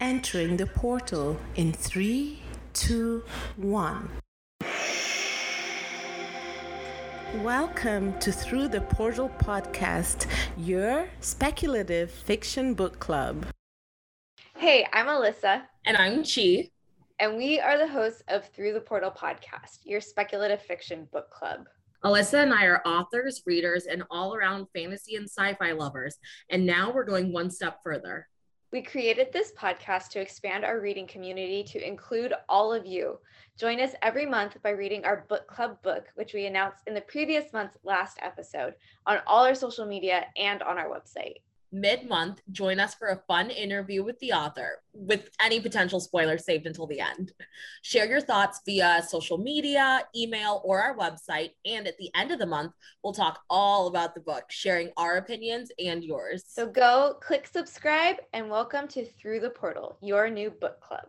Entering the portal in three, two, one. Welcome to Through the Portal podcast, your speculative fiction book club. Hey, I'm Alyssa. And I'm Chi. And we are the hosts of Through the Portal podcast, your speculative fiction book club. Alyssa and I are authors, readers, and all around fantasy and sci fi lovers. And now we're going one step further. We created this podcast to expand our reading community to include all of you. Join us every month by reading our book club book, which we announced in the previous month's last episode, on all our social media and on our website mid month, join us for a fun interview with the author with any potential spoilers saved until the end. Share your thoughts via social media, email, or our website. And at the end of the month, we'll talk all about the book, sharing our opinions and yours. So go click subscribe and welcome to Through the Portal, your new book club.